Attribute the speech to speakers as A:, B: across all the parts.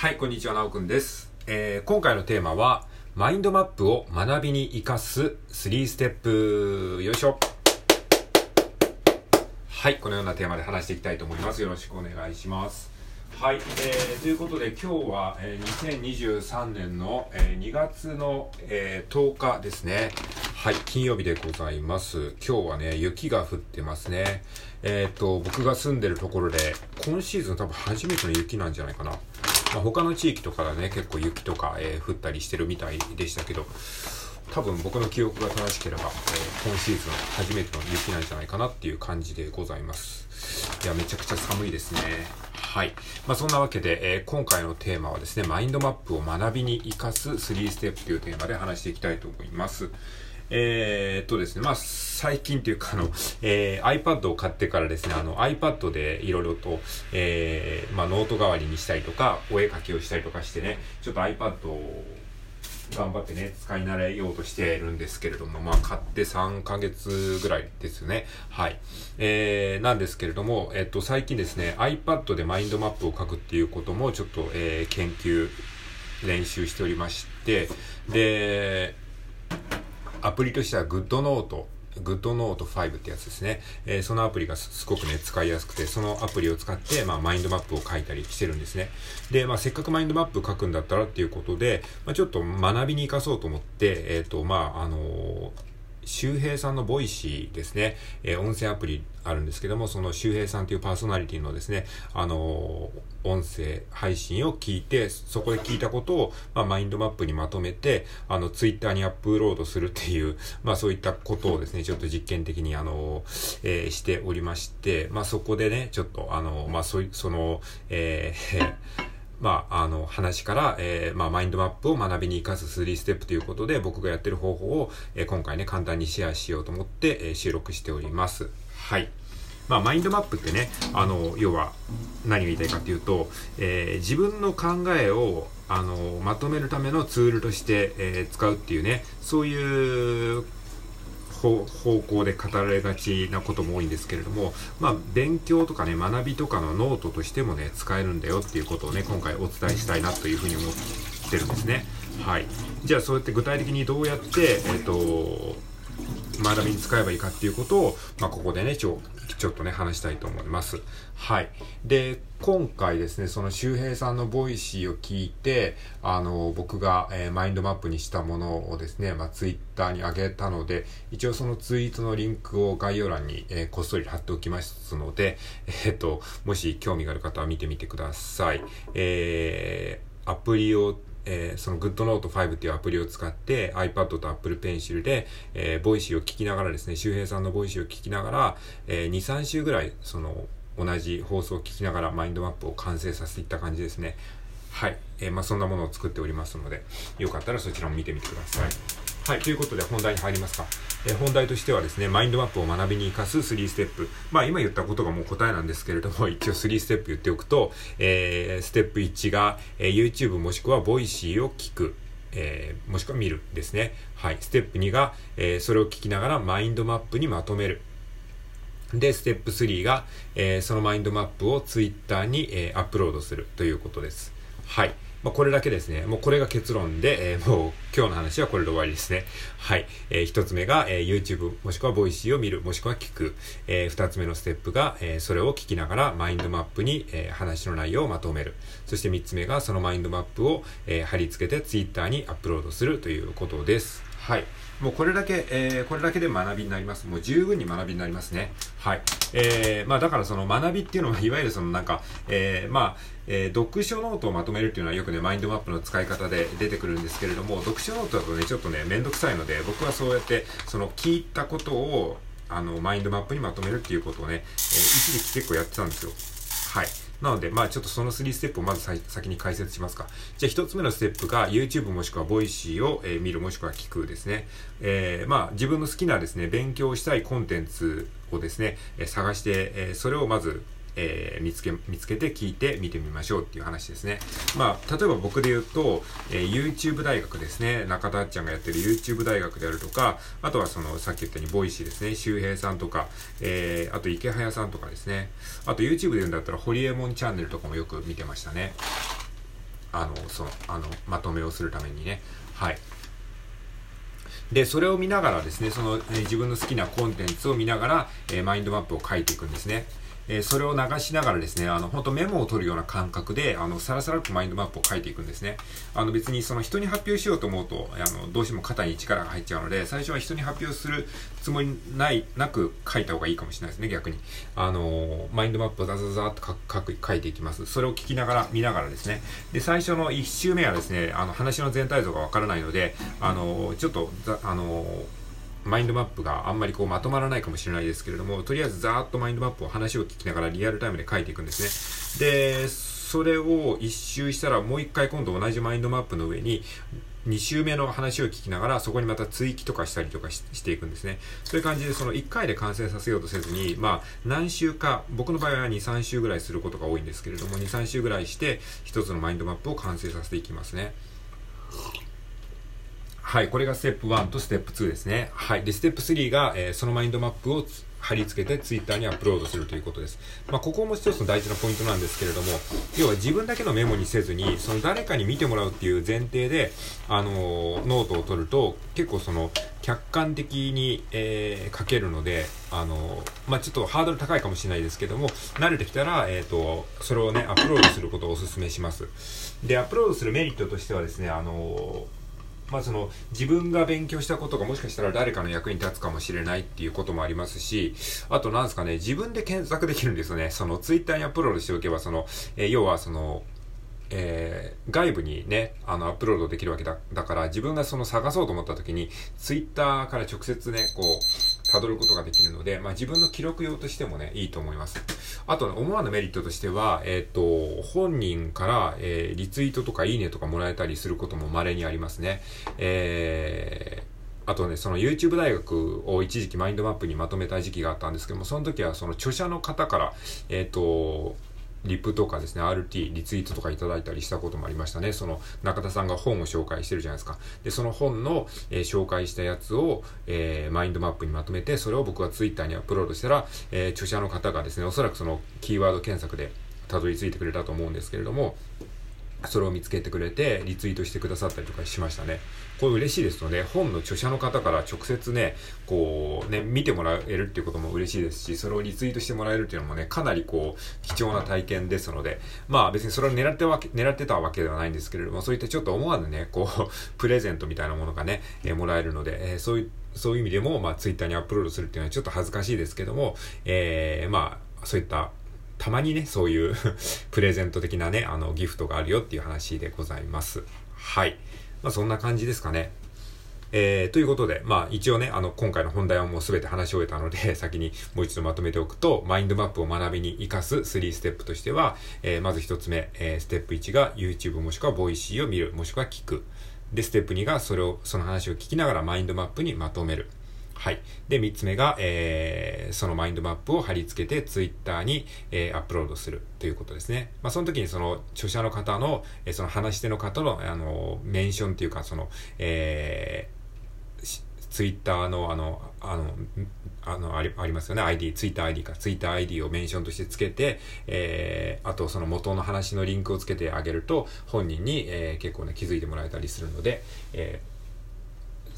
A: はい、こんにちは、なおくんです。えー今回のテーマは、マインドマップを学びに活かす3ステップ。よいしょ。はい、このようなテーマで話していきたいと思います。よろしくお願いします。はい、えー、ということで今日は、えー2023年の、えー2月の、えー10日ですね。はい、金曜日でございます。今日はね、雪が降ってますね。えっ、と、僕が住んでるところで、今シーズン多分初めての雪なんじゃないかな。まあ、他の地域とかはね、結構雪とか、えー降ったりしてるみたいでしたけど、多分僕の記憶が正しければ、えー今シーズン初めての雪なんじゃないかなっていう感じでございます。いや、めちゃくちゃ寒いですね。はい。まあ、そんなわけで、えー今回のテーマはですね、マインドマップを学びに活かす3ステップというテーマで話していきたいと思います。えーっとですね、まあ、最近というか、あの、えー iPad を買ってからですね、あの、iPad でいろいろと、えーまあ、ノート代わりにしたりとか、お絵描きをしたりとかしてね、ちょっと iPad を頑張ってね、使い慣れようとしてるんですけれども、まあ、買って3ヶ月ぐらいですね。はい。えー、なんですけれども、えっと、最近ですね、iPad でマインドマップを書くっていうことも、ちょっと、えー、研究、練習しておりまして、で、アプリとしては GoodNote、GoodNote 5ってやつですね。えーそのアプリがすごくね、使いやすくて、そのアプリを使って、まあ、マインドマップを書いたりしてるんですね。で、まあ、せっかくマインドマップ書くんだったらっていうことで、まあ、ちょっと学びに活かそうと思って、えっ、と、まあ、あのー周平さんの Voicy ですね、えー音声アプリあるんですけども、その周平さんというパーソナリティのですね、あのー音声配信を聞いて、そこで聞いたことを、まあ、マインドマップにまとめて、あの、ツイッターにアップロードするっていう、まあ、そういったことをですね、ちょっと実験的に、あのーえーしておりまして、まあ、そこでね、ちょっと、あのまあ、そい、その、えーまあ、あの、話から、えーまあ、マインドマップを学びに活かす3ステップということで、僕がやってる方法を、えー今回ね、簡単にシェアしようと思って、えー収録しております。はい。まあ、マインドマップってね、あの、要は、何を言いたいかっていうと、えー自分の考えを、あの、まとめるためのツールとして、えー使うっていうね、そういう方向で語られがちなことも多いんですけれども、まあ、勉強とかね、学びとかのノートとしてもね、使えるんだよっていうことをね、今回お伝えしたいなというふうに思ってるんですね。はい。じゃあ、そうやって具体的にどうやって、えっ、と、学びに使えばいいかっていうことを、まあ、ここでね、ちょ、ちょっとね、話したいと思います。はい。で、今回ですね、その周平さんの Voicy を聞いて、あの、僕が、えーマインドマップにしたものをですね、まあ、ツイッターに上げたので、一応そのツイートのリンクを概要欄に、えーこっそり貼っておきますので、えっ、と、もし興味がある方は見てみてください。えー、アプリをえーその GoodNote5 っていうアプリを使って iPad と Apple Pencil で、えー Voicy を聞きながらですね、周平さんの Voicy を聞きながら、えー2、3週ぐらい、その、同じ放送を聞きながらマインドマップを完成させていった感じですね。はい。えーまあ、そんなものを作っておりますので、よかったらそちらも見てみてください。はい。ということで本題に入りますか。え本題としてはですね、マインドマップを学びに生かす3ステップ。まあ今言ったことがもう答えなんですけれども、一応3ステップ言っておくと、えーステップ1が、えー YouTube もしくは Voicy を聞く。えーもしくは見るですね。はい。ステップ2が、えーそれを聞きながらマインドマップにまとめる。で、ステップ3が、えーそのマインドマップをツイッターに、えーアップロードするということです。はい。まあ、これだけですね。もうこれが結論で、えーもう今日の話はこれで終わりですね。はい。えー一つ目が、えー YouTube もしくは Voicy を見る、もしくは聞く。えー二つ目のステップが、えーそれを聞きながらマインドマップに、えー話の内容をまとめる。そして三つ目がそのマインドマップを、えー貼り付けてツイッターにアップロードするということです。はい。もうこれだけ、えーこれだけで学びになります。もう十分に学びになりますね。はい。えーまあだからその学びっていうのは、いわゆるそのなんか、えーまあ、えー読書ノートをまとめるっていうのはよくね、マインドマップの使い方で出てくるんですけれども、読書ノートだとね、ちょっとね、めんどくさいので、僕はそうやって、その聞いたことを、あの、マインドマップにまとめるっていうことをね、えー一時期結構やってたんですよ。はい。なので、まあちょっとその3ステップをまず先に解説しますか。じゃあ1つ目のステップが YouTube もしくは Voicy を、えー見るもしくは聞くですね。えーまあ自分の好きなですね、勉強したいコンテンツをですね、えー探して、えそれをまず、えー見つけ、見つけて聞いて見てみましょうっていう話ですね。まあ、例えば僕で言うと、えー YouTube 大学ですね。中田あっちゃんがやってる YouTube 大学であるとか、あとはその、さっき言ったように、 Voicy ですね。周平さんとか、えー、あと池早さんとかですね。あと YouTube で言うんだったら、ホリエモンチャンネルとかもよく見てましたね。あの、その、あの、まとめをするためにね。はい。で、それを見ながらですね、その、えー、自分の好きなコンテンツを見ながら、えー、マインドマップを書いていくんですね。えー、それを流しながらですね、あの、本当メモを取るような感覚で、あの、さらさらとマインドマップを書いていくんですね。あの、別にその人に発表しようと思うと、あの、どうしても肩に力が入っちゃうので、最初は人に発表するつもりない、なく書いた方がいいかもしれないですね、逆に。あの、マインドマップをザザザーっと書く、書いていきます。それを聞きながら、見ながらですね。で、最初の1周目はですね、あの、話の全体像がわからないので、あの、ちょっと、あの、マインドマップがあんまりこうまとまらないかもしれないですけれども、とりあえずざーっとマインドマップを話を聞きながらリアルタイムで書いていくんですね。で、それを一周したらもう一回今度同じマインドマップの上に2周目の話を聞きながらそこにまた追記とかしたりとかしていくんですね。そういう感じでその1回で完成させようとせずに、まあ何週か、僕の場合は2、3週ぐらいすることが多いんですけれども、2、3週ぐらいして1つのマインドマップを完成させていきますね。はい、これがステップ1とステップ2ですね。はい。で、ステップ3が、えー、そのマインドマップを貼り付けてツイッターにアップロードするということです。まあ、ここも一つの大事なポイントなんですけれども、要は自分だけのメモにせずに、その誰かに見てもらうっていう前提で、あのー、ノートを取ると、結構その、客観的に、えー、書けるので、あのー、まあ、ちょっとハードル高いかもしれないですけども、慣れてきたら、えっ、と、それをね、アップロードすることをお勧めします。で、アップロードするメリットとしてはですね、あのまあ、その自分が勉強したことがもしかしたら誰かの役に立つかもしれないっていうこともありますし、あとなんですかね、自分で検索できるんですよね。そのツイッターにアップロードしておけば、その、えー、要はその、えー、外部にね、あの、アップロードできるわけだ。だから、自分がその探そうと思った時に、ツイッターから直接ね、こう、辿ることができるので、まあ、自分の記録用としてもね、いいと思います。あと、ね、思わぬメリットとしては、えっ、ー、と、本人から、えー、リツイートとかいいねとかもらえたりすることも稀にありますね。えー、あとね、その YouTube 大学を一時期マインドマップにまとめた時期があったんですけども、その時はその著者の方から、えっ、ー、と、リプとかですね、RT、リツイートとかいただいたりしたこともありましたね。その中田さんが本を紹介してるじゃないですか。で、その本の、えー、紹介したやつを、えー、マインドマップにまとめて、それを僕はツイッターにアップロードしたら、えー、著者の方がですね、おそらくそのキーワード検索でたどり着いてくれたと思うんですけれども、それを見つけてくれて、リツイートしてくださったりとかしましたね。これ嬉しいですので、本の著者の方から直接ね、こう、ね、見てもらえるっていうことも嬉しいですし、それをリツイートしてもらえるっていうのもね、かなりこう、貴重な体験ですので、まあ別にそれを狙ってわけ、狙ってたわけではないんですけれども、そういったちょっと思わぬね、こう、プレゼントみたいなものがね、えー、もらえるので、えー、そういう、そういう意味でも、まあツイッターにアップロードするっていうのはちょっと恥ずかしいですけども、えー、まあ、そういったたまにね、そういう プレゼント的なね、あの、ギフトがあるよっていう話でございます。はい。まあ、そんな感じですかね。えー、ということで、まあ一応ね、あの、今回の本題はもうすべて話し終えたので、先にもう一度まとめておくと、マインドマップを学びに活かす3ステップとしては、えー、まず一つ目、えー、ステップ1が YouTube もしくは voicy を見る、もしくは聞く。で、ステップ2がそれを、その話を聞きながらマインドマップにまとめる。はい。で、三つ目が、えー、そのマインドマップを貼り付けて、ツイッターに、えー、アップロードするということですね。まあ、その時にその、著者の方の、えー、その話し手の方の、あの、メンションっていうか、その、えー、ツイッターの、あの、あの、あの、ありありますよね。ID、ツイッター ID か。ツイッター ID をメンションとしてつけて、えー、あとその元の話のリンクをつけてあげると、本人に、えー、結構ね、気づいてもらえたりするので、えー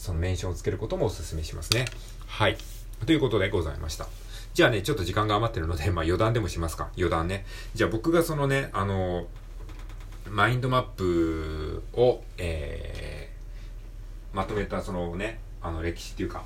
A: そのメンションをつけることもお勧めしますね。はい。ということでございました。じゃあね、ちょっと時間が余ってるので、まあ余談でもしますか。余談ね。じゃあ僕がそのね、あの、マインドマップを、えー、まとめたそのね、あの歴史っていうか、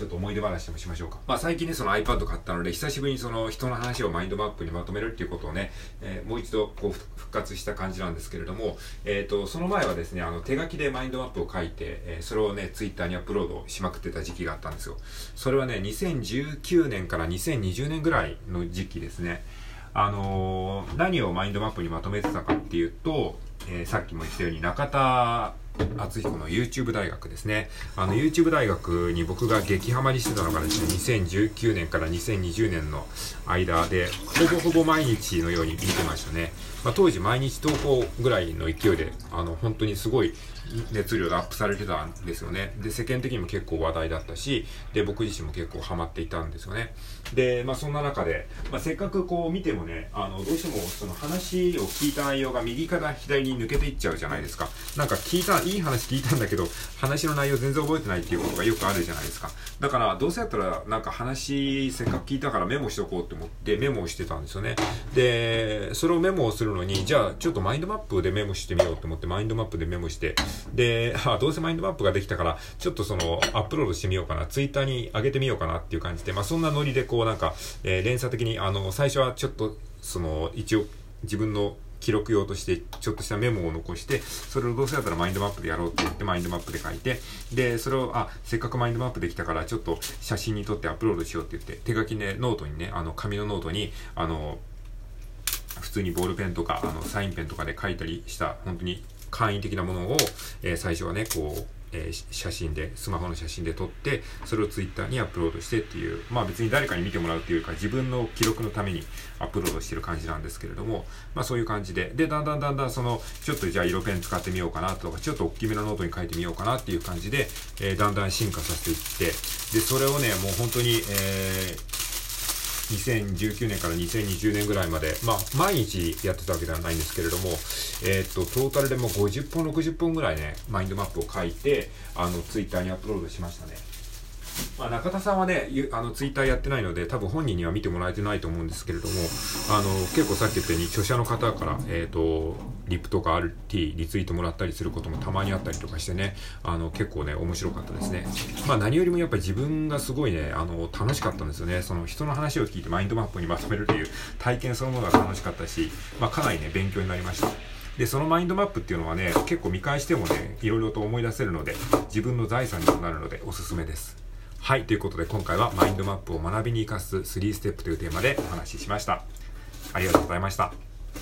A: ちょっと思い出話でもしましょうか。まあ最近ね、その iPad 買ったので、久しぶりにその人の話をマインドマップにまとめるっていうことをね、えー、もう一度こう復活した感じなんですけれども、えっ、ー、と、その前はですね、あの手書きでマインドマップを書いて、えー、それをね、Twitter にアップロードしまくってた時期があったんですよ。それはね、2019年から2020年ぐらいの時期ですね。あの、何をマインドマップにまとめてたかっていうと、えー、さっきも言ったように中田敦彦の YouTube 大学ですね。あの YouTube 大学に僕が激ハマりしてたのがですね、2019年から2020年の間で、ほぼほぼ毎日のように見てましたね。まあ、当時毎日投稿ぐらいの勢いで、あの、本当にすごい熱量でアップされてたんですよね。で、世間的にも結構話題だったし、で、僕自身も結構ハマっていたんですよね。で、まあそんな中で、まあせっかくこう見てもね、あの、どうしてもその話を聞いた内容が右から左に抜けていっちゃうじゃないですか。なんか聞いた、いい話聞いたんだけど、話の内容全然覚えてないっていうことがよくあるじゃないですか。だから、どうせやったらなんか話せっかく聞いたからメモしとこうと思ってメモをしてたんですよね。で、それをメモをするのに、じゃあちょっとマインドマップでメモしてみようと思ってマインドマップでメモして、で、あ、どうせマインドマップができたから、ちょっとその、アップロードしてみようかな、ツイッターに上げてみようかなっていう感じで、まあそんなノリでこうなんか、えー、連鎖的に、あの、最初はちょっと、その、一応、自分の記録用としてちょっとしたメモを残して、それをどうせだったらマインドマップでやろうって言ってマインドマップで書いて、で、それを、あ、せっかくマインドマップできたからちょっと写真に撮ってアップロードしようって言って、手書きでノートにね、あの、紙のノートに、あの、普通にボールペンとか、あの、サインペンとかで書いたりした、本当に簡易的なものを、えー、最初はね、こう、えー、写真で、スマホの写真で撮って、それをツイッターにアップロードしてっていう、まあ別に誰かに見てもらうっていうか、自分の記録のためにアップロードしてる感じなんですけれども、まあそういう感じで、で、だんだんだんだんその、ちょっとじゃあ色ペン使ってみようかなとか、ちょっと大きめのノートに書いてみようかなっていう感じで、えー、だんだん進化させていって、で、それをね、もう本当に、えー、2019年から2020年ぐらいまで、まあ、毎日やってたわけではないんですけれども、えー、っと、トータルでも50本、60本ぐらいね、マインドマップを書いて、あの、ツイッターにアップロードしましたね。まあ、中田さんはね、あのツイッターやってないので、多分本人には見てもらえてないと思うんですけれども、あの結構さっき言ったように、著者の方から、えっ、ー、と、リプとか RT、リツイートもらったりすることもたまにあったりとかしてね、あの結構ね、面白かったですね。まあ何よりもやっぱり自分がすごいね、あの楽しかったんですよね。その人の話を聞いてマインドマップにまとめるという体験そのものが楽しかったし、まあかなりね、勉強になりました。で、そのマインドマップっていうのはね、結構見返してもね、いろいろと思い出せるので、自分の財産にもなるのでおすすめです。はい、ということで今回はマインドマップを学びに生かす3ステップというテーマでお話ししました。ありがとうございました。